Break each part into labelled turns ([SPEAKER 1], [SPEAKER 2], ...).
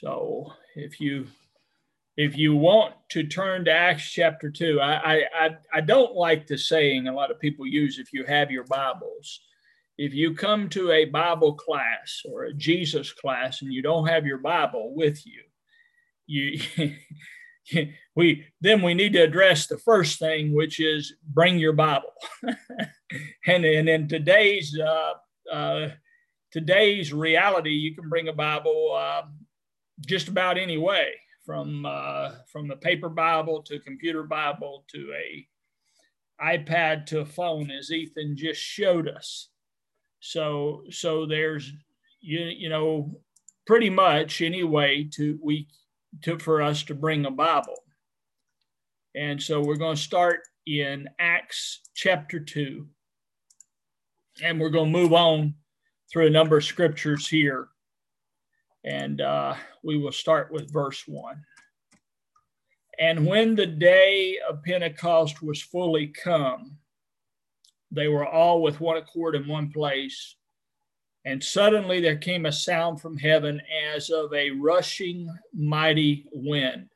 [SPEAKER 1] So if you if you want to turn to Acts chapter two, I I I don't like the saying a lot of people use if you have your Bibles. If you come to a Bible class or a Jesus class and you don't have your Bible with you, you we then we need to address the first thing, which is bring your Bible. and, and in today's uh, uh, today's reality, you can bring a Bible uh, just about any way, from uh, from the paper Bible to computer Bible to a iPad to a phone, as Ethan just showed us. So so there's you you know pretty much any way to we to for us to bring a Bible. And so we're going to start in Acts chapter 2. And we're going to move on through a number of scriptures here. And uh, we will start with verse 1. And when the day of Pentecost was fully come, they were all with one accord in one place. And suddenly there came a sound from heaven as of a rushing mighty wind,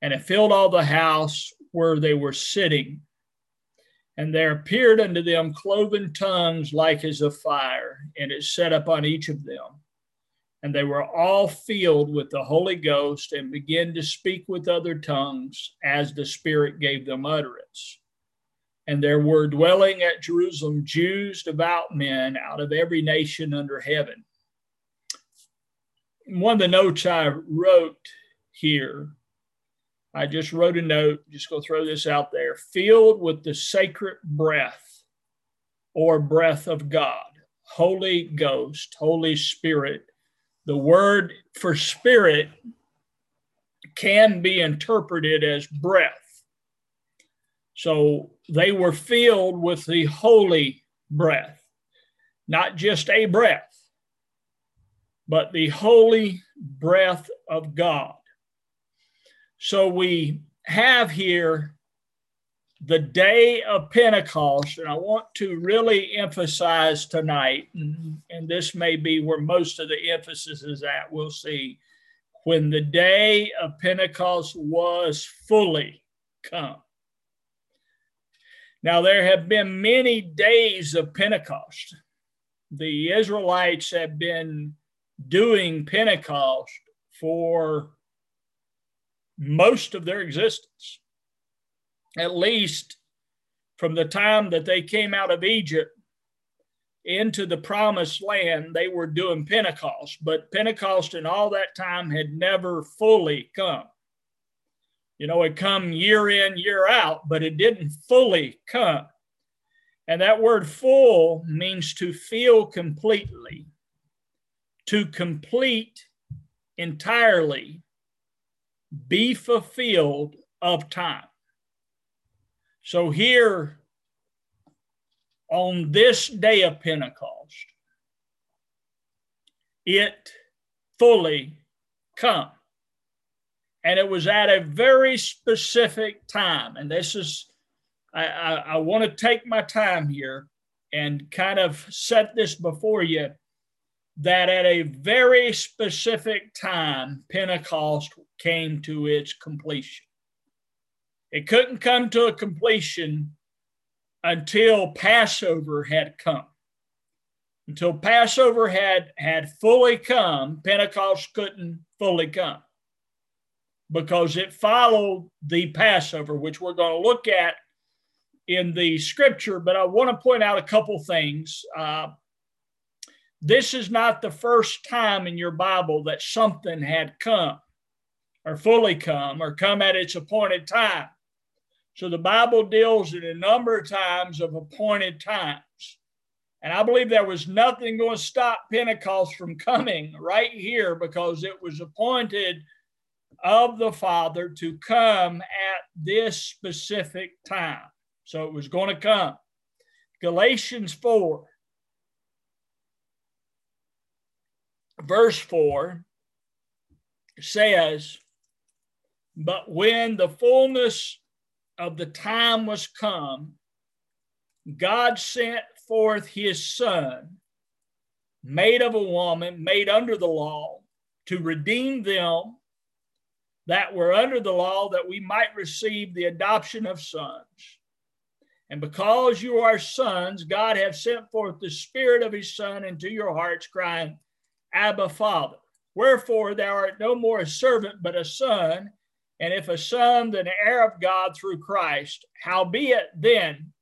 [SPEAKER 1] and it filled all the house where they were sitting. And there appeared unto them cloven tongues like as of fire, and it set upon each of them. And they were all filled with the Holy Ghost and began to speak with other tongues as the Spirit gave them utterance. And there were dwelling at Jerusalem Jews, devout men out of every nation under heaven. One of the notes I wrote here, I just wrote a note, just go throw this out there, filled with the sacred breath or breath of God, Holy Ghost, Holy Spirit. The word for spirit can be interpreted as breath. So they were filled with the holy breath, not just a breath, but the holy breath of God. So we have here the day of Pentecost, and I want to really emphasize tonight, and, this may be where most of the emphasis is at, we'll see, when the day of Pentecost was fully come. Now, there have been many days of Pentecost. The Israelites have been doing Pentecost for most of their existence, at least from the time that they came out of Egypt into the promised land, they were doing Pentecost, but Pentecost in all that time had never fully come. You know, it come year in, year out, but it didn't fully come. And that word full means to feel completely, to complete entirely, be fulfilled of time. So here on this day of Pentecost, it fully come and it was at a very specific time. And this is, I, I, I want to take my time here and kind of set this before you that at a very specific time, Pentecost came to its completion. It couldn't come to a completion until Passover had come. Until Passover had, had fully come, Pentecost couldn't fully come because it followed the Passover, which we're going to look at in the scripture. But I want to point out a couple things. Uh, this is not the first time in your Bible that something had come or fully come or come at its appointed time. So the Bible deals in a number of times of appointed times. And I believe there was nothing going to stop Pentecost from coming right here because it was appointed of the Father to come at this specific time. So it was going to come. Galatians 4, verse 4 says, But when the fullness of the time was come, God sent forth his Son, made of a woman, made under the law to redeem them that were under the law, that we might receive the adoption of sons. And because you are sons, God hath sent forth the Spirit of his Son into your hearts, crying, Abba, Father. Wherefore thou art no more a servant, but a son, and if a son, then heir of God through Christ. Howbeit then,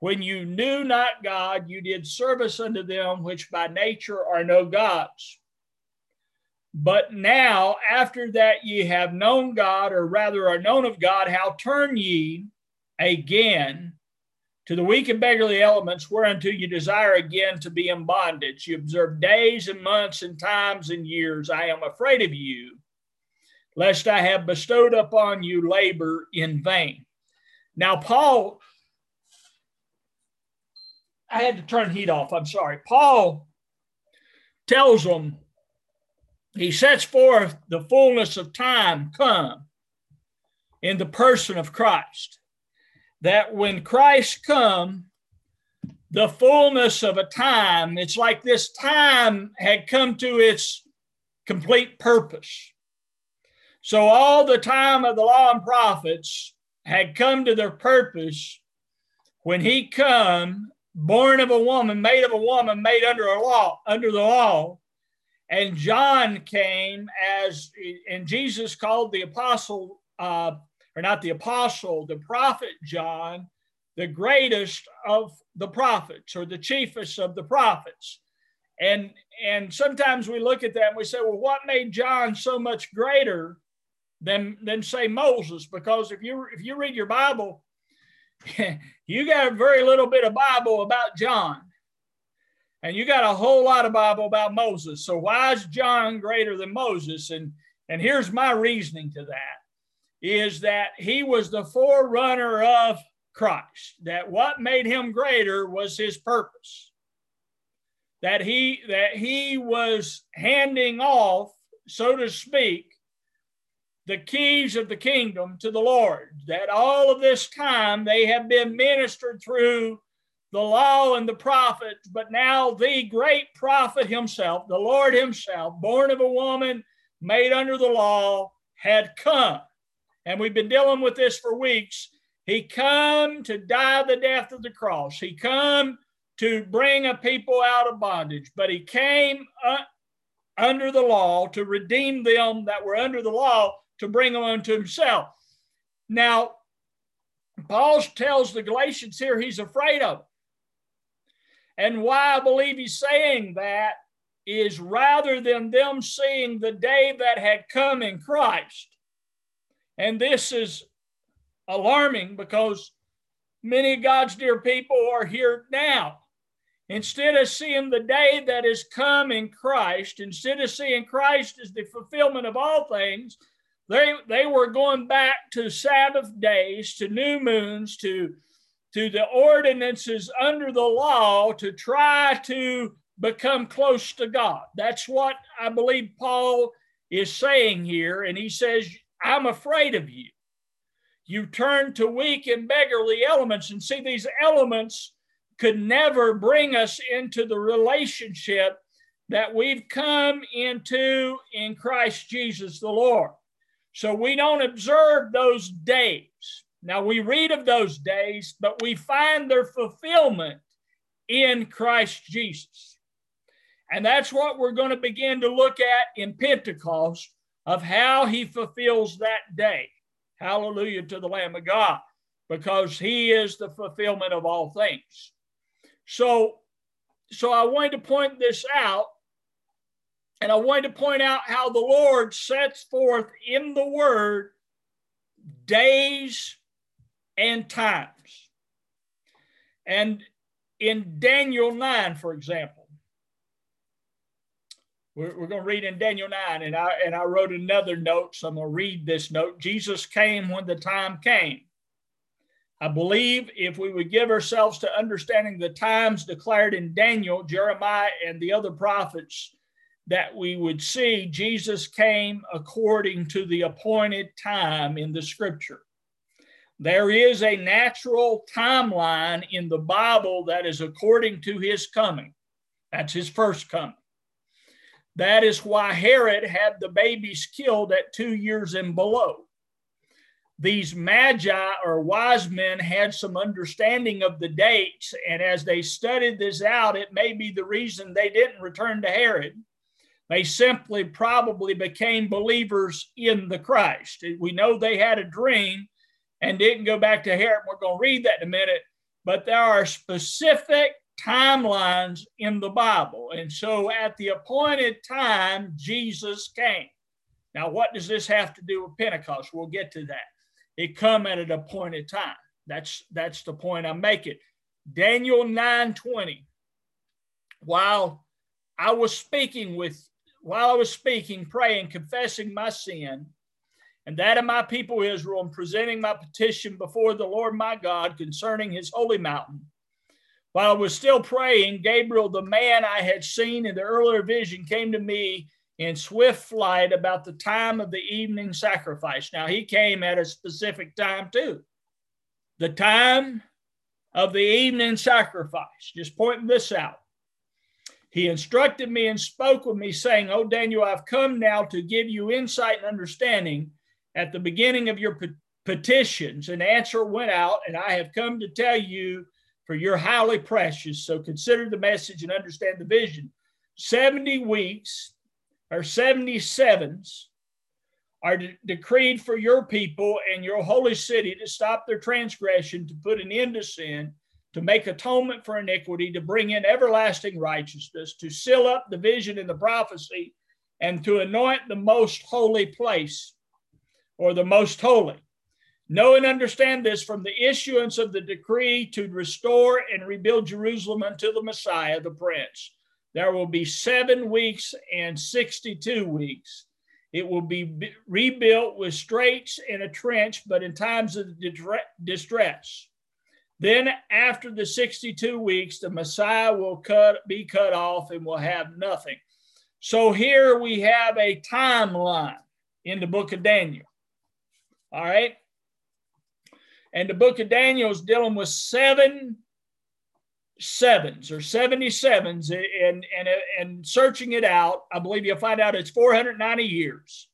[SPEAKER 1] when you knew not God, you did service unto them which by nature are no gods. But now, after that ye have known God, or rather are known of God, how turn ye again to the weak and beggarly elements whereunto you desire again to be in bondage. You observe days and months and times and years. I am afraid of you, lest I have bestowed upon you labor in vain. Now, Paul, I had to turn heat off. I'm sorry. Paul tells them, he sets forth the fullness of time come in the person of Christ that when Christ come, the fullness of a time, it's like this time had come to its complete purpose. So all the time of the law and prophets had come to their purpose when he come, born of a woman, made of a woman, made under a law, under the law. And John came as, and Jesus called the apostle uh, or not the apostle, the prophet John, the greatest of the prophets or the chiefest of the prophets. And, and sometimes we look at that and we say, well, what made John so much greater than, than say Moses? Because if you, if you read your Bible, you got a very little bit of Bible about John. And you got a whole lot of Bible about Moses. So why is John greater than Moses? And, and here's my reasoning to that is that he was the forerunner of Christ, that what made him greater was his purpose. That he that he was handing off, so to speak, the keys of the kingdom to the Lord. That all of this time they have been ministered through the law and the prophets, but now the great prophet himself, the Lord himself, born of a woman, made under the law, had come and we've been dealing with this for weeks. He come to die the death of the cross. He come to bring a people out of bondage, but he came uh, under the law to redeem them that were under the law to bring them unto himself. Now, Paul tells the Galatians here he's afraid of. And why I believe he's saying that is rather than them seeing the day that had come in Christ, and this is alarming because many God's dear people are here now. Instead of seeing the day that is come in Christ, instead of seeing Christ as the fulfillment of all things, they, they were going back to Sabbath days, to new moons, to, to the ordinances under the law to try to become close to God. That's what I believe Paul is saying here. And he says, I'm afraid of you. You turn to weak and beggarly elements, and see, these elements could never bring us into the relationship that we've come into in Christ Jesus the Lord. So we don't observe those days. Now we read of those days, but we find their fulfillment in Christ Jesus. And that's what we're going to begin to look at in Pentecost of how he fulfills that day. Hallelujah to the Lamb of God, because he is the fulfillment of all things. So, so I wanted to point this out, and I wanted to point out how the Lord sets forth in the word days and times. And in Daniel 9, for example, we're, we're going to read in Daniel 9, and I, and I wrote another note, so I'm going to read this note. Jesus came when the time came. I believe if we would give ourselves to understanding the times declared in Daniel, Jeremiah, and the other prophets, that we would see Jesus came according to the appointed time in the scripture. There is a natural timeline in the Bible that is according to his coming. That's his first coming. That is why Herod had the babies killed at two years and below. These magi or wise men had some understanding of the dates, and as they studied this out, it may be the reason they didn't return to Herod. They simply probably became believers in the Christ. We know they had a dream and didn't go back to Herod. We're going to read that in a minute, but there are specific timelines in the Bible. And so at the appointed time, Jesus came. Now, what does this have to do with Pentecost? We'll get to that. It come at an appointed time. That's that's the point I'm making. Daniel 9:20. While I was speaking with while I was speaking, praying, confessing my sin, and that of my people Israel, and presenting my petition before the Lord my God concerning his holy mountain, while I was still praying, Gabriel, the man I had seen in the earlier vision, came to me in swift flight about the time of the evening sacrifice. Now, he came at a specific time too. The time of the evening sacrifice. Just pointing this out. He instructed me and spoke with me, saying, Oh, Daniel, I've come now to give you insight and understanding at the beginning of your petitions. An answer went out, and I have come to tell you for you're highly precious. So consider the message and understand the vision. 70 weeks or 77s are de- decreed for your people and your holy city to stop their transgression, to put an end to sin, to make atonement for iniquity, to bring in everlasting righteousness, to seal up the vision and the prophecy, and to anoint the most holy place or the most holy. Know and understand this from the issuance of the decree to restore and rebuild Jerusalem unto the Messiah, the Prince. There will be seven weeks and 62 weeks. It will be rebuilt with straits and a trench, but in times of distress. Then, after the 62 weeks, the Messiah will cut, be cut off and will have nothing. So, here we have a timeline in the book of Daniel. All right. And the book of Daniel is dealing with seven sevens or 77s and, and, and searching it out. I believe you'll find out it's 490 years.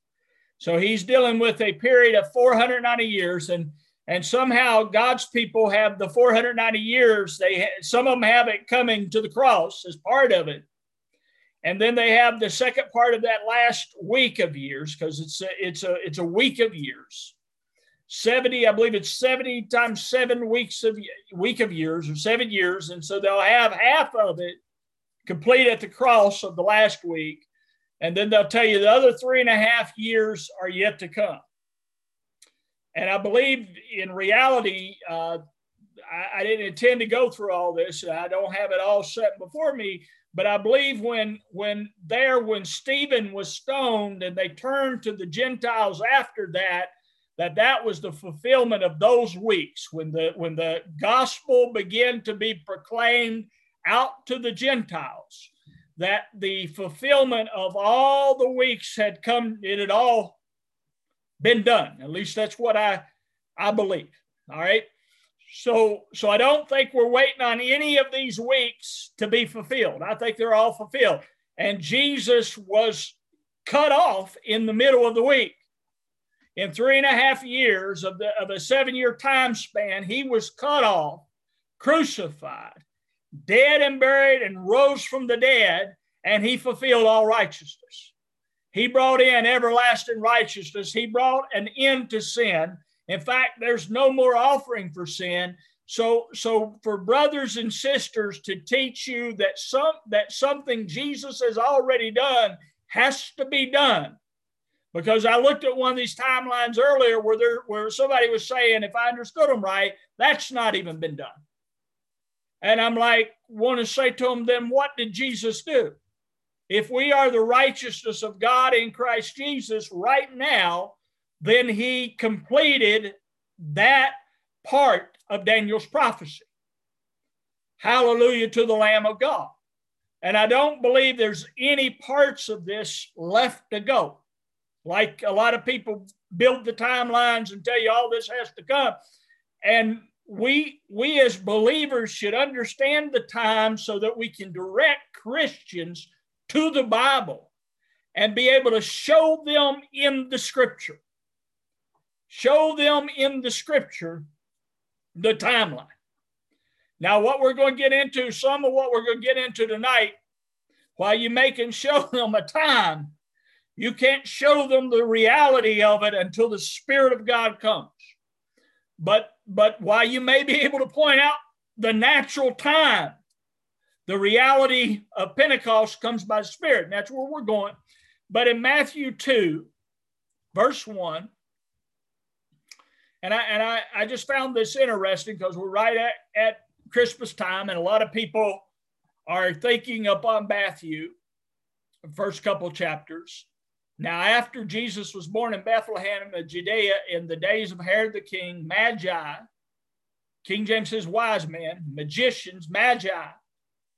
[SPEAKER 1] So he's dealing with a period of 490 years. And, and somehow God's people have the 490 years. They some of them have it coming to the cross as part of it. And then they have the second part of that last week of years because it's a, it's a it's a week of years. 70, I believe it's 70 times seven weeks of week of years or seven years. And so they'll have half of it complete at the cross of the last week. And then they'll tell you the other three and a half years are yet to come. And I believe in reality, uh, I, I didn't intend to go through all this. I don't have it all set before me. But I believe when when there when Stephen was stoned and they turned to the Gentiles after that, that that was the fulfillment of those weeks when the when the gospel began to be proclaimed out to the gentiles that the fulfillment of all the weeks had come it had all been done. At least that's what i i believe. All right? So so i don't think we're waiting on any of these weeks to be fulfilled. I think they're all fulfilled. And jesus was cut off in the middle of the week. In three and a half years of, the, of a seven year time span, he was cut off, crucified, dead and buried, and rose from the dead, and he fulfilled all righteousness. He brought in everlasting righteousness. He brought an end to sin. In fact, there's no more offering for sin. So, so for brothers and sisters to teach you that some that something Jesus has already done has to be done because I looked at one of these timelines earlier where there where somebody was saying, if I understood them right, that's not even been done. And I'm like, want to say to them, then what did Jesus do? If we are the righteousness of God in Christ Jesus right now, then he completed that part of Daniel's prophecy. Hallelujah to the Lamb of God. And I don't believe there's any parts of this left to go like a lot of people build the timelines and tell you all this has to come. And we we as believers should understand the time so that we can direct Christians to the Bible. and be able to show them in the scripture. Show them in the scripture the timeline. Now, what we're going to get into, some of what we're going to get into tonight, while you make and show them a time, you can't show them the reality of it until the Spirit of God comes. But but while you may be able to point out the natural time, the reality of Pentecost comes by the Spirit. And that's where we're going. But in Matthew 2, verse 1, and I and I, I just found this interesting because we're right at, at Christmas time, and a lot of people are thinking upon Matthew, the first couple chapters. Now, after Jesus was born in Bethlehem of Judea in the days of Herod the king, Magi, King James says wise men, magicians, Magi,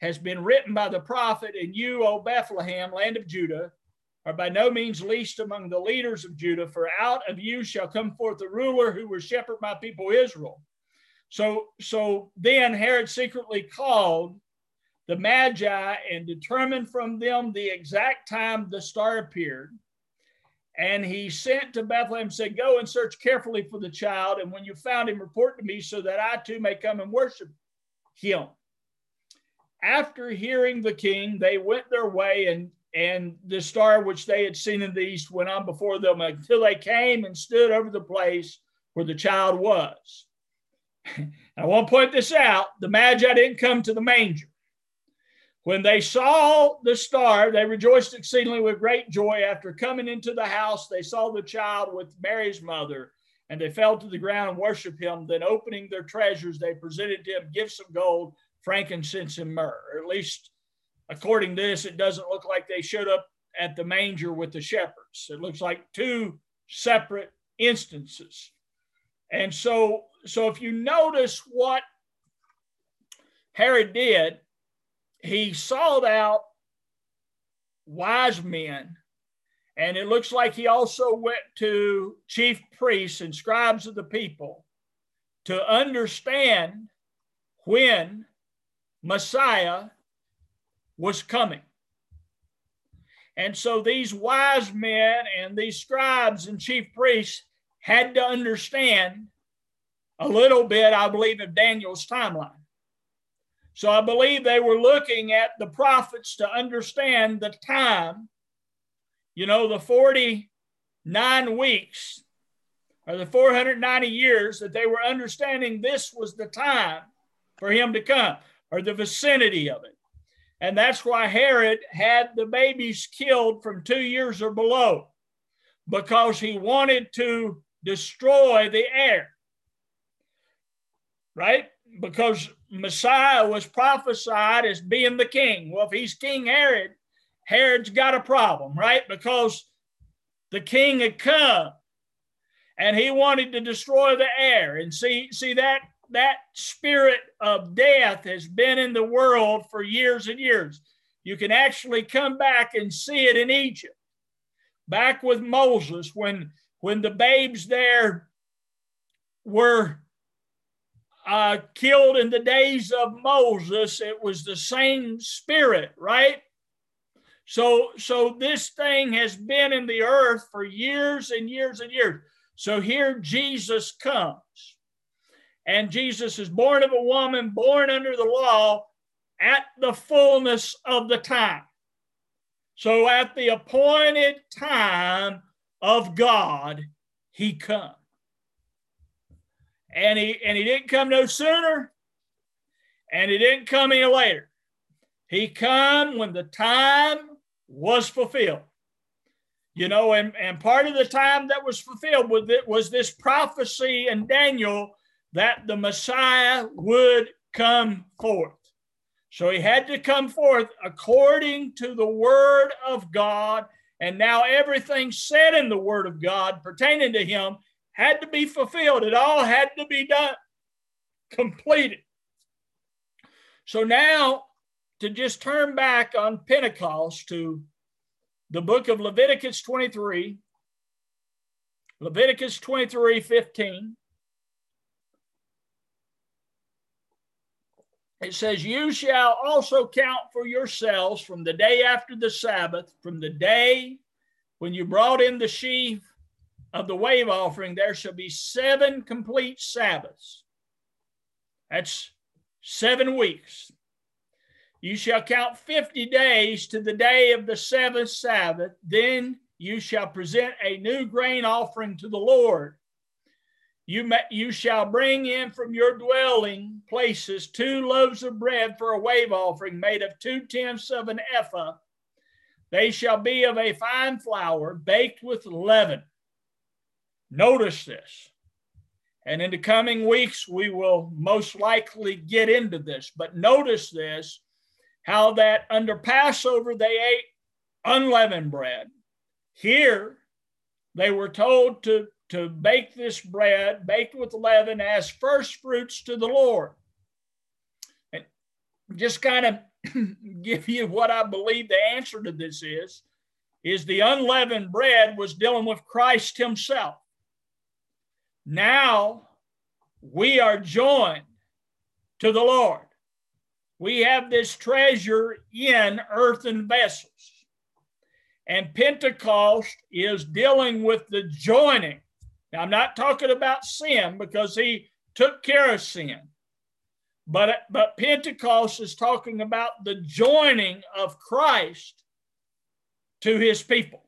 [SPEAKER 1] has been written by the prophet, and you, O Bethlehem, land of Judah, are by no means least among the leaders of Judah, for out of you shall come forth a ruler who will shepherd my people Israel. So, so then Herod secretly called the Magi and determined from them the exact time the star appeared. And he sent to Bethlehem, said, Go and search carefully for the child. And when you found him, report to me so that I too may come and worship him. After hearing the king, they went their way, and, and the star which they had seen in the east went on before them until they came and stood over the place where the child was. I want to point this out the Magi didn't come to the manger. When they saw the star, they rejoiced exceedingly with great joy. After coming into the house, they saw the child with Mary's mother, and they fell to the ground and worshiped him. Then, opening their treasures, they presented to him gifts of gold, frankincense, and myrrh. Or at least, according to this, it doesn't look like they showed up at the manger with the shepherds. It looks like two separate instances. And so, so if you notice what Herod did, he sought out wise men. And it looks like he also went to chief priests and scribes of the people to understand when Messiah was coming. And so these wise men and these scribes and chief priests had to understand a little bit, I believe, of Daniel's timeline. So I believe they were looking at the prophets to understand the time, you know, the 49 weeks or the 490 years that they were understanding this was the time for him to come or the vicinity of it. And that's why Herod had the babies killed from two years or below because he wanted to destroy the heir. Right? Because Messiah was prophesied as being the king. Well, if he's King Herod, Herod's got a problem, right? Because the king had come and he wanted to destroy the heir. And see, see that that spirit of death has been in the world for years and years. You can actually come back and see it in Egypt. Back with Moses, when when the babes there were uh, killed in the days of Moses, it was the same spirit, right? So, so this thing has been in the earth for years and years and years. So here Jesus comes, and Jesus is born of a woman, born under the law at the fullness of the time. So at the appointed time of God, he come. And he and he didn't come no sooner and he didn't come any later. He come when the time was fulfilled. You know and, and part of the time that was fulfilled with it was this prophecy in daniel that the messiah would come forth so he had to come forth according to the word of god And now everything said in the word of God pertaining to him had to be fulfilled. It all had to be done, completed. So now to just turn back on Pentecost to the book of Leviticus 23, Leviticus 23 15. It says, You shall also count for yourselves from the day after the Sabbath, from the day when you brought in the sheaf of the wave offering, there shall be seven complete Sabbaths. That's seven weeks. You shall count 50 days to the day of the seventh Sabbath. Then you shall present a new grain offering to the Lord. You, may, you shall bring in from your dwelling places two loaves of bread for a wave offering made of two tenths of an ephah. They shall be of a fine flour, baked with leaven. Notice this. And in the coming weeks, we will most likely get into this. But notice this how that under Passover they ate unleavened bread. Here, they were told to, to bake this bread, baked with leaven, as first fruits to the Lord. And just kind of give you what I believe the answer to this is, is the unleavened bread was dealing with Christ himself. Now we are joined to the Lord. We have this treasure in earthen vessels. And Pentecost is dealing with the joining. Now, I'm not talking about sin because he took care of sin. But, but Pentecost is talking about the joining of Christ to his people.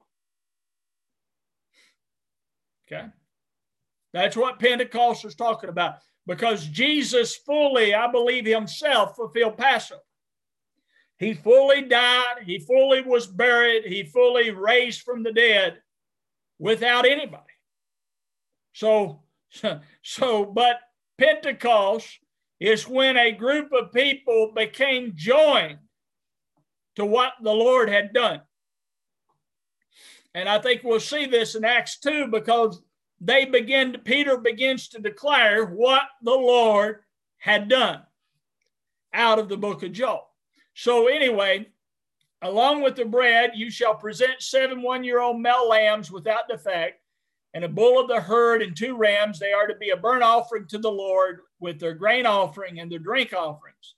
[SPEAKER 1] Okay? That's what Pentecost is talking about because Jesus fully, I believe himself, fulfilled Passover. He fully died, he fully was buried, he fully raised from the dead without anybody. So, so, but Pentecost is when a group of people became joined to what the Lord had done. And I think we'll see this in Acts 2 because they begin to, Peter begins to declare what the Lord had done out of the book of Joel. So, anyway, along with the bread, you shall present seven one year old male lambs without defect, and a bull of the herd and two rams. They are to be a burnt offering to the Lord with their grain offering and their drink offerings.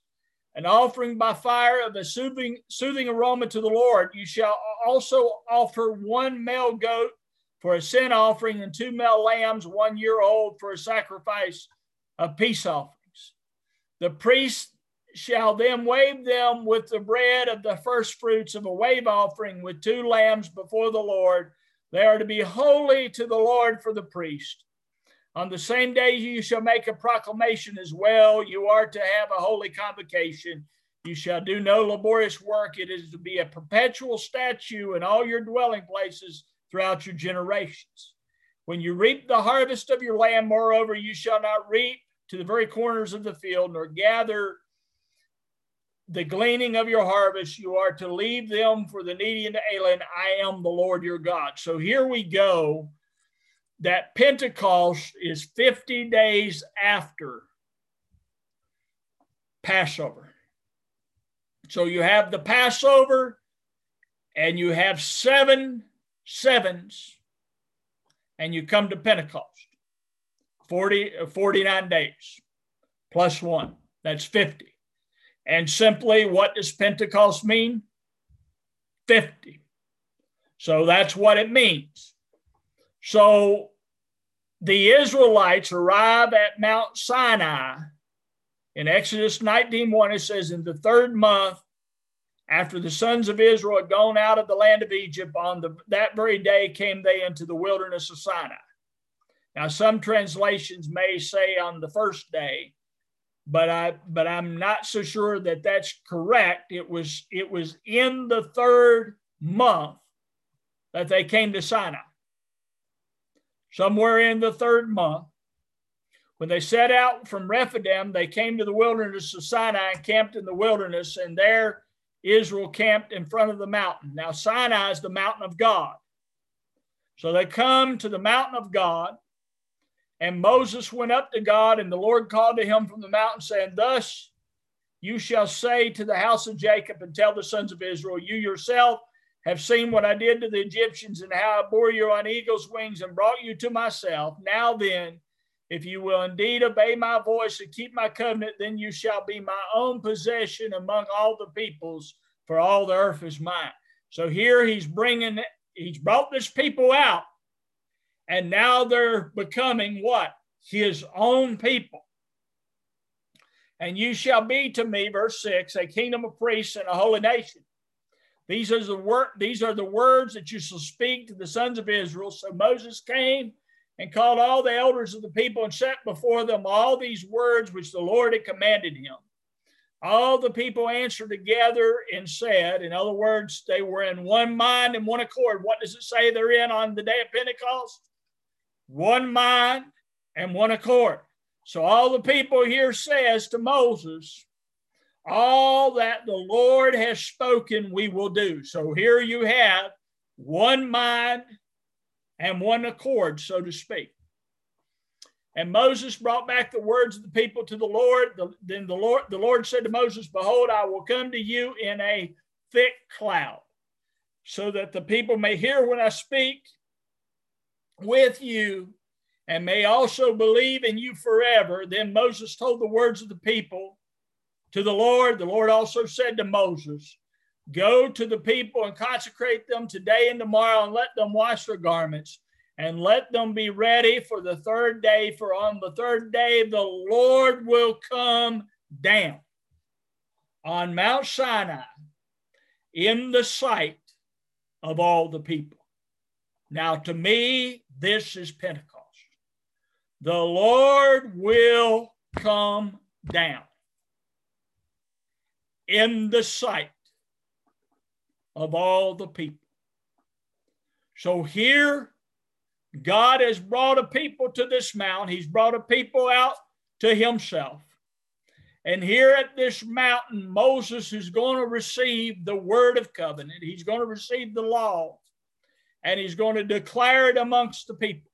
[SPEAKER 1] An offering by fire of a soothing, soothing aroma to the Lord. You shall also offer one male goat for a sin offering and two male lambs, one year old, for a sacrifice of peace offerings. The priest shall then wave them with the bread of the first fruits of a wave offering with two lambs before the Lord. They are to be holy to the Lord for the priest. On the same day, you shall make a proclamation as well. You are to have a holy convocation. You shall do no laborious work. It is to be a perpetual statute in all your dwelling places throughout your generations. When you reap the harvest of your land, moreover, you shall not reap to the very corners of the field, nor gather the gleaning of your harvest, you are to leave them for the needy and the alien. I am the Lord your God. So here we go. That Pentecost is 50 days after Passover. So you have the Passover and you have seven sevens, and you come to Pentecost 40, 49 days plus one. That's 50. And simply, what does Pentecost mean? 50. So that's what it means. So the Israelites arrive at Mount Sinai in Exodus 19:1. It says, In the third month, after the sons of Israel had gone out of the land of Egypt, on the, that very day came they into the wilderness of Sinai. Now, some translations may say on the first day, but I but I'm not so sure that that's correct. It was it was in the third month that they came to Sinai. Somewhere in the third month, when they set out from Rephidim, they came to the wilderness of Sinai and camped in the wilderness, and there Israel camped in front of the mountain. Now, Sinai is the mountain of God. So they come to the mountain of God, and Moses went up to God, and the Lord called to him from the mountain, saying, Thus you shall say to the house of Jacob and tell the sons of Israel, You yourself have seen what I did to the Egyptians and how I bore you on eagle's wings and brought you to myself. Now then, if you will indeed obey my voice and keep my covenant, then you shall be my own possession among all the peoples, for all the earth is mine. So here he's bringing, he's brought this people out, and now they're becoming what? His own people. And you shall be to me, verse 6, a kingdom of priests and a holy nation. These are the word, these are the words that you shall speak to the sons of Israel. So Moses came and called all the elders of the people and set before them all these words which the Lord had commanded him. All the people answered together and said, in other words, they were in one mind and one accord. What does it say they're in on the day of Pentecost? One mind and one accord. So all the people here says to Moses, all that the Lord has spoken, we will do. So here you have one mind and one accord, so to speak. And Moses brought back the words of the people to the Lord. The, then the Lord, the Lord said to Moses, Behold, I will come to you in a thick cloud, so that the people may hear when I speak with you and may also believe in you forever. Then Moses told the words of the people to the Lord. The Lord also said to Moses, Go to the people and consecrate them today and tomorrow, and let them wash their garments, and let them be ready for the third day. For on the third day, the Lord will come down on Mount Sinai in the sight of all the people. Now, to me, this is Pentecost. The Lord will come down in the sight of all the people. So here, God has brought a people to this mount. He's brought a people out to himself. And here at this mountain, Moses is going to receive the word of covenant. He's going to receive the law and he's going to declare it amongst the people.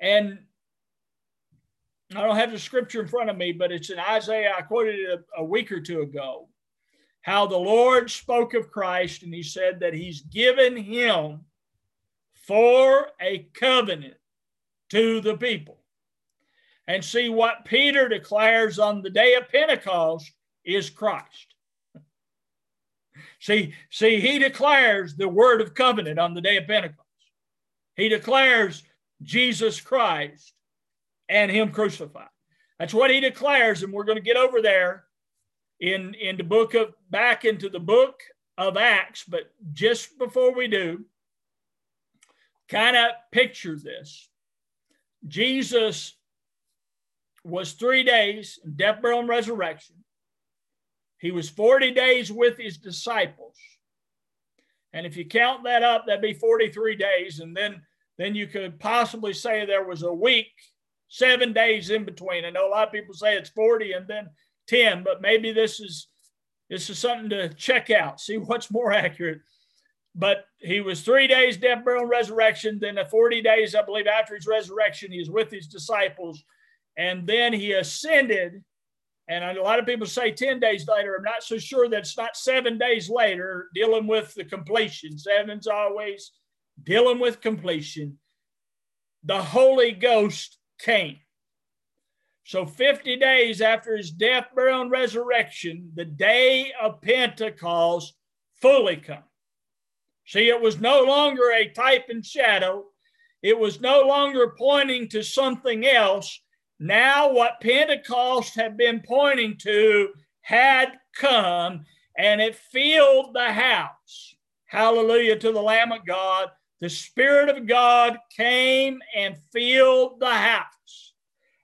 [SPEAKER 1] And I don't have the scripture in front of me, but it's in Isaiah. I quoted it a, a week or two ago. How the Lord spoke of Christ, and he said that he's given him for a covenant to the people. And see what Peter declares on the day of Pentecost is Christ. See, see, he declares the word of covenant on the day of Pentecost. He declares Jesus Christ and him crucified. That's what he declares, and we're going to get over there in, in the book of back into the book of Acts. But just before we do, kind of picture this. Jesus was three days in death, burial, and resurrection. He was 40 days with his disciples. And if you count that up, that'd be 43 days. And then, then you could possibly say there was a week seven days in between. I know a lot of people say it's 40 and then 10, but maybe this is this is something to check out, see what's more accurate. But he was three days death, burial, and resurrection. Then the 40 days, I believe, after his resurrection, he with his disciples. And then he ascended. And a lot of people say 10 days later. I'm not so sure that it's not seven days later, dealing with the completion. Seven's always dealing with completion. The Holy Ghost came. So 50 days after his death, burial, and resurrection, the day of Pentecost fully come. See, it was no longer a type and shadow. It was no longer pointing to something else. Now, what Pentecost had been pointing to had come and it filled the house. Hallelujah to the Lamb of God the Spirit of God came and filled the house.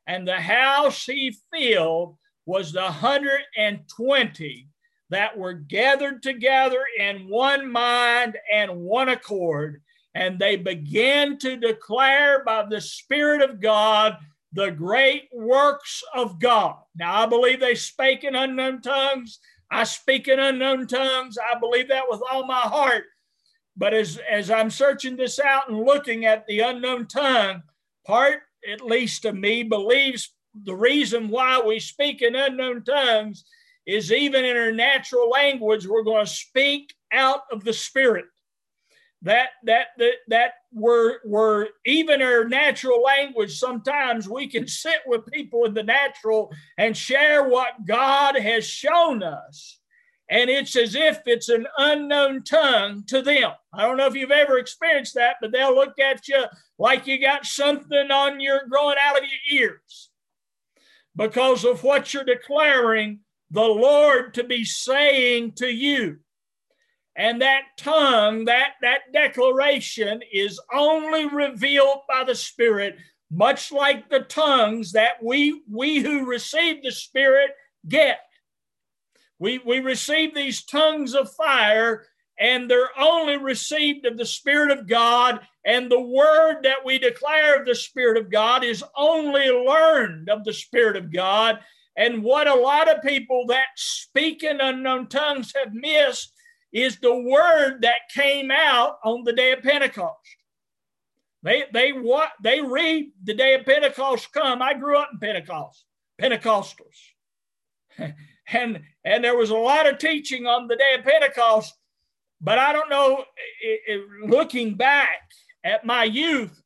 [SPEAKER 1] And the house he filled was the 120 that were gathered together in one mind and one accord. And they began to declare by the Spirit of God the great works of God. Now, I believe they spake in unknown tongues. I speak in unknown tongues. I believe that with all my heart. But as, as I'm searching this out and looking at the unknown tongue, part, at least to me, believes the reason why we speak in unknown tongues is even in our natural language, we're going to speak out of the Spirit. That that that that we're we're even our natural language. Sometimes we can sit with people in the natural and share what God has shown us and it's as if it's an unknown tongue to them. I don't know if you've ever experienced that, but they'll look at you like you got something on your growing out of your ears because of what you're declaring the Lord to be saying to you. And that tongue, that, that declaration is only revealed by the Spirit, much like the tongues that we, we who receive the Spirit get. We, we receive these tongues of fire, and they're only received of the Spirit of God. And the word that we declare of the Spirit of God is only learned of the Spirit of God. And what a lot of people that speak in unknown tongues have missed is the word that came out on the day of Pentecost. They they what they read the day of Pentecost come. I grew up in Pentecost, Pentecostals. and and there was a lot of teaching on the day of Pentecost. But I don't know, it, it, looking back at my youth,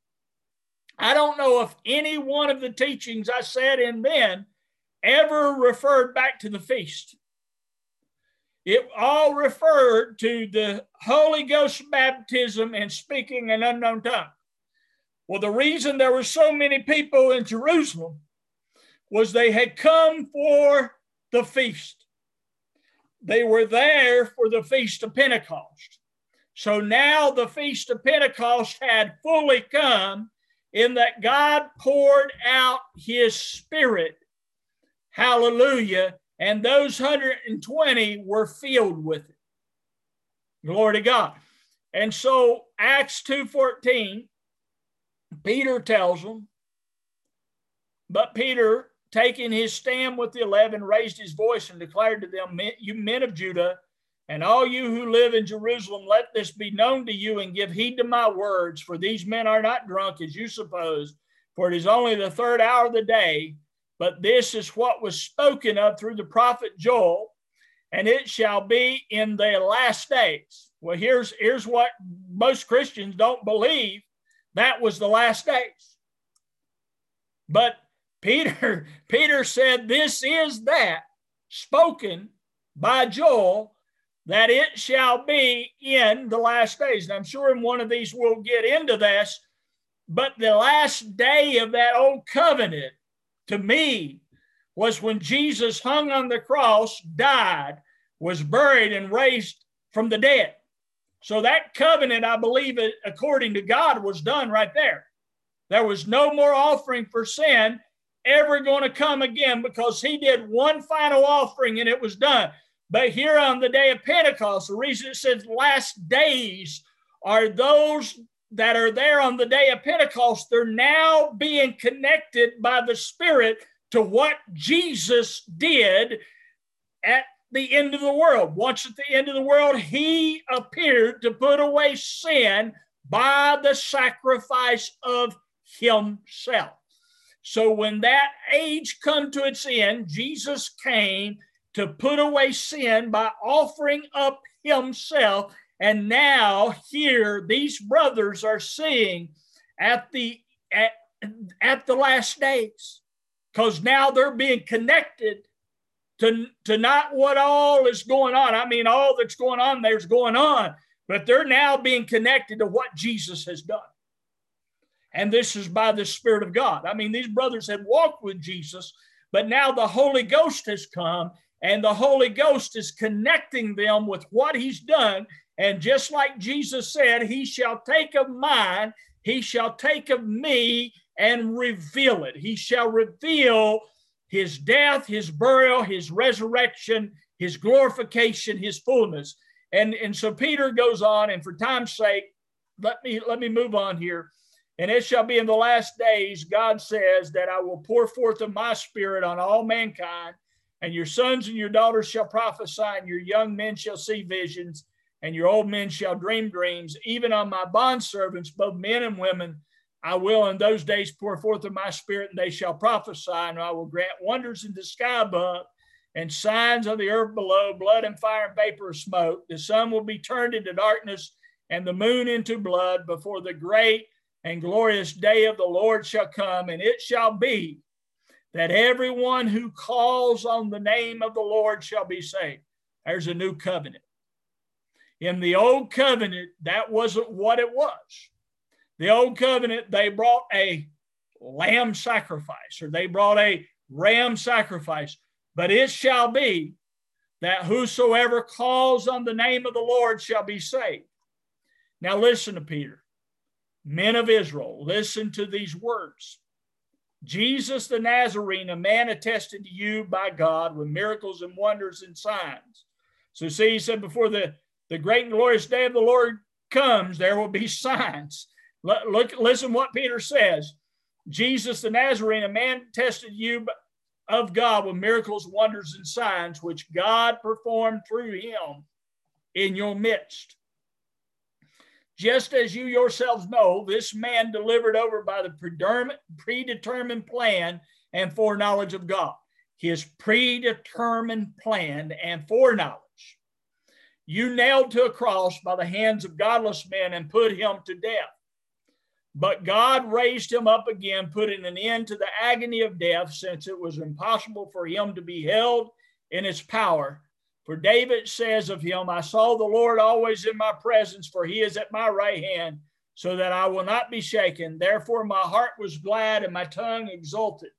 [SPEAKER 1] I don't know if any one of the teachings I said in then ever referred back to the feast. It all referred to the Holy Ghost baptism and speaking an unknown tongue. Well, the reason there were so many people in Jerusalem was they had come for the feast. They were there for the Feast of Pentecost. So now the Feast of Pentecost had fully come in that God poured out his Spirit. Hallelujah. And those 120 were filled with it. Glory to God. And so Acts 2:14, Peter tells them, but Peter taking his stand with the eleven, raised his voice and declared to them, You men of Judah, and all you who live in Jerusalem, let this be known to you and give heed to my words, for these men are not drunk as you suppose, for it is only the third hour of the day. But this is what was spoken of through the prophet Joel, and it shall be in the last days. Well, here's, here's what most Christians don't believe that was the last days. But Peter, Peter said, This is that spoken by Joel that it shall be in the last days. And I'm sure in one of these we'll get into this, but the last day of that old covenant to me was when Jesus hung on the cross, died, was buried, and raised from the dead. So that covenant, I believe, according to God, was done right there. There was no more offering for sin ever going to come again because he did one final offering and it was done. But here on the day of Pentecost, the reason it says last days are those that are there on the day of Pentecost. They're now being connected by the Spirit to what Jesus did at the end of the world. Once at the end of the world, he appeared to put away sin by the sacrifice of himself. So when that age come to its end, Jesus came to put away sin by offering up himself. And now here these brothers are seeing at the at, at the last days because now they're being connected to, to not what all is going on. I mean, all that's going on there's going on, but they're now being connected to what Jesus has done. And this is by the Spirit of God. I mean, these brothers had walked with Jesus, but now the Holy Ghost has come, and the Holy Ghost is connecting them with what He's done. And just like Jesus said, He shall take of mine, He shall take of me and reveal it. He shall reveal His death, His burial, His resurrection, His glorification, His fullness. And, and so Peter goes on, and for time's sake, let me let me move on here. And it shall be in the last days, God says, that I will pour forth of my spirit on all mankind. and your sons and your daughters shall prophesy, and your young men shall see visions, and your old men shall dream dreams. Even on my bondservants, both men and women, I will in those days pour forth of my spirit, and they shall prophesy, and I will grant wonders in the sky above and signs on the earth below, blood and fire and vapor of smoke. The sun will be turned into darkness and the moon into blood before the great and glorious day of the Lord shall come. And it shall be that everyone who calls on the name of the Lord shall be saved. There's a new covenant. In the old covenant, that wasn't what it was. The old covenant, they brought a lamb sacrifice or they brought a ram sacrifice. But it shall be that whosoever calls on the name of the Lord shall be saved. Now, listen to Peter. Men of Israel, listen to these words. Jesus the Nazarene, a man attested to you by God with miracles and wonders and signs. So, see, he said, before the, the great and glorious day of the Lord comes, there will be signs. Look, look listen what Peter says. Jesus the Nazarene, a man tested you of God with miracles, wonders, and signs, which God performed through him in your midst. Just as you yourselves know, this man delivered over by the predetermined plan and foreknowledge of God. His predetermined plan and foreknowledge. You nailed to a cross by the hands of godless men and put him to death. But God raised him up again, putting an end to the agony of death, since it was impossible for him to be held in its power. For David says of him, I saw the Lord always in my presence, for he is at my right hand, so that I will not be shaken. Therefore, my heart was glad and my tongue exulted.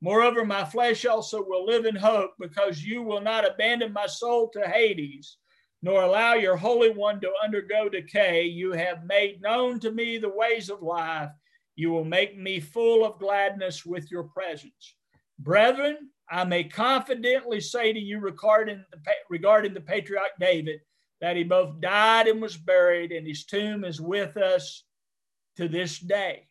[SPEAKER 1] Moreover, my flesh also will live in hope, because you will not abandon my soul to Hades nor allow your Holy One to undergo decay. You have made known to me the ways of life. You will make me full of gladness with your presence. Brethren, I may confidently say to you regarding the, regarding the patriarch David that he both died and was buried, and his tomb is with us to this day.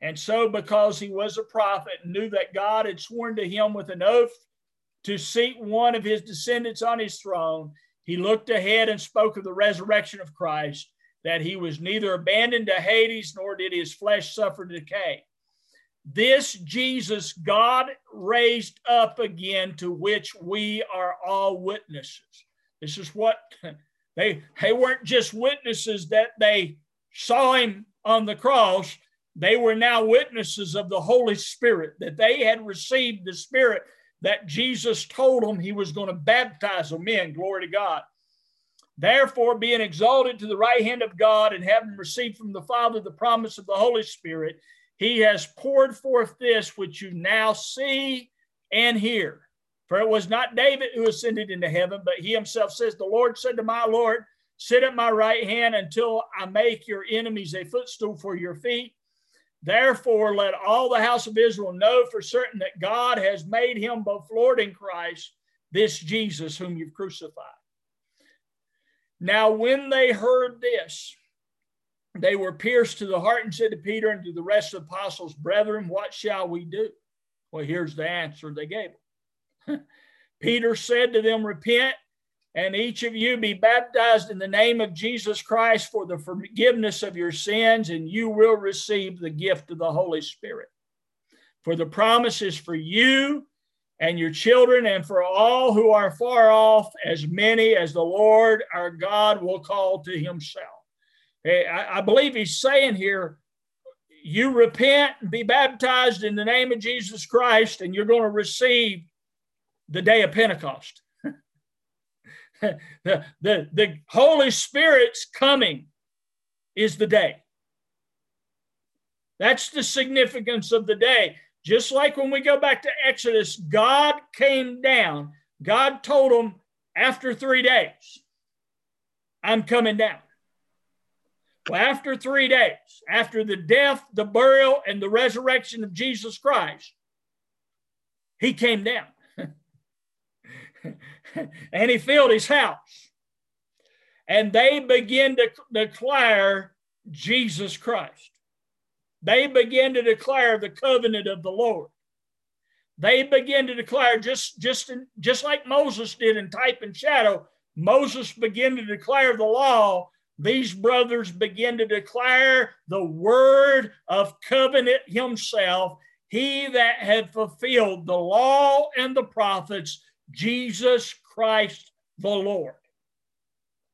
[SPEAKER 1] And so, because he was a prophet and knew that God had sworn to him with an oath to seat one of his descendants on his throne, he looked ahead and spoke of the resurrection of Christ, that he was neither abandoned to Hades nor did his flesh suffer decay. This Jesus God raised up again, to which we are all witnesses. This is what they, they weren't just witnesses that they saw him on the cross, they were now witnesses of the Holy Spirit, that they had received the Spirit that Jesus told them he was going to baptize them in. Glory to God. Therefore, being exalted to the right hand of God and having received from the Father the promise of the Holy Spirit, he has poured forth this which you now see and hear. For it was not David who ascended into heaven, but he himself says, The Lord said to my Lord, Sit at my right hand until I make your enemies a footstool for your feet. Therefore, let all the house of Israel know for certain that God has made him both Lord and Christ, this Jesus whom you've crucified. Now, when they heard this, they were pierced to the heart and said to Peter and to the rest of the apostles, Brethren, what shall we do? Well, here's the answer they gave. Peter said to them, Repent and each of you be baptized in the name of Jesus Christ for the forgiveness of your sins, and you will receive the gift of the Holy Spirit. For the promise is for you and your children, and for all who are far off, as many as the Lord our God will call to himself. I believe he's saying here, you repent and be baptized in the name of Jesus Christ, and you're going to receive the day of Pentecost. the, the, the Holy Spirit's coming is the day. That's the significance of the day. Just like when we go back to Exodus, God came down. God told them after three days, I'm coming down. Well, after three days, after the death, the burial, and the resurrection of Jesus Christ, he came down. and he filled his house. And they begin to declare Jesus Christ. They begin to declare the covenant of the Lord. they begin to declare just just in, just like Moses did in type and shadow. Moses began to declare the law. These brothers begin to declare the word of covenant himself. He that had fulfilled the law and the prophets, Jesus Christ the Lord.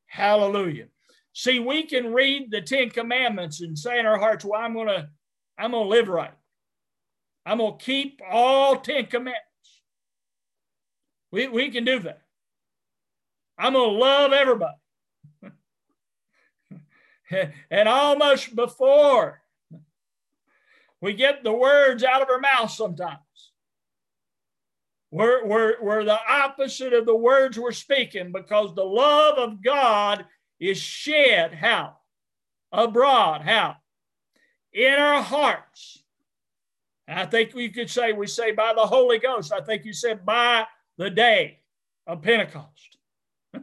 [SPEAKER 1] Hallelujah. See, we can read the Ten Commandments and say in our hearts, well, I'm gonna, I'm gonna live right. I'm to keep all 10 commandments. We, we can do that. I'm to love everybody. and almost before we get the words out of our mouth sometimes, we're, we're, we're the opposite of the words we're speaking because the love of God is shed how? Abroad. How? In our hearts I think we could say, we say by the Holy Ghost. I think you said by the day of Pentecost,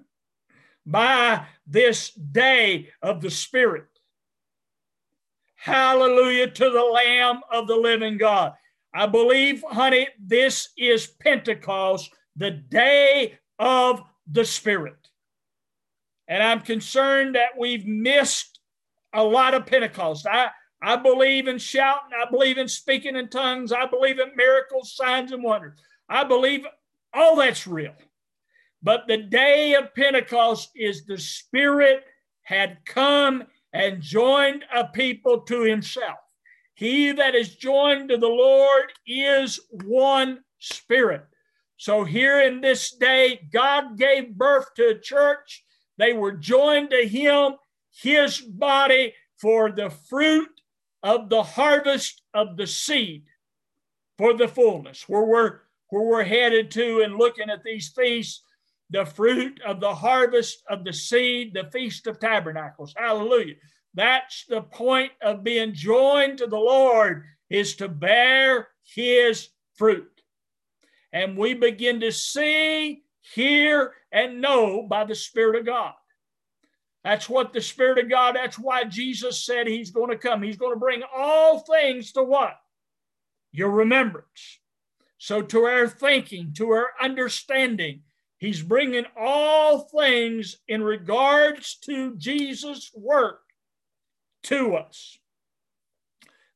[SPEAKER 1] by this day of the Spirit. Hallelujah to the Lamb of the living God. I believe, honey, this is Pentecost, the day of the Spirit. And I'm concerned that we've missed a lot of Pentecost. I, I believe in shouting. I believe in speaking in tongues. I believe in miracles, signs, and wonders. I believe all that's real. But the day of Pentecost is the Spirit had come and joined a people to himself. He that is joined to the Lord is one spirit. So here in this day, God gave birth to a church. They were joined to him, his body, for the fruit of the harvest of the seed for the fullness, where we're where we're headed to and looking at these feasts, the fruit of the harvest of the seed, the feast of tabernacles. Hallelujah. That's the point of being joined to the Lord is to bear his fruit. And we begin to see, hear, and know by the Spirit of God. That's what the Spirit of God, that's why Jesus said He's going to come. He's going to bring all things to what? Your remembrance. So, to our thinking, to our understanding, He's bringing all things in regards to Jesus' work to us,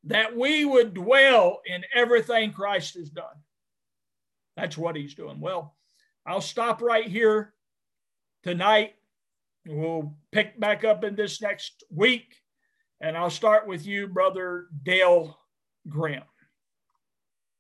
[SPEAKER 1] that we would dwell in everything Christ has done. That's what He's doing. Well, I'll stop right here tonight. We'll pick back up in this next week. And I'll start with you, Brother Dale Graham.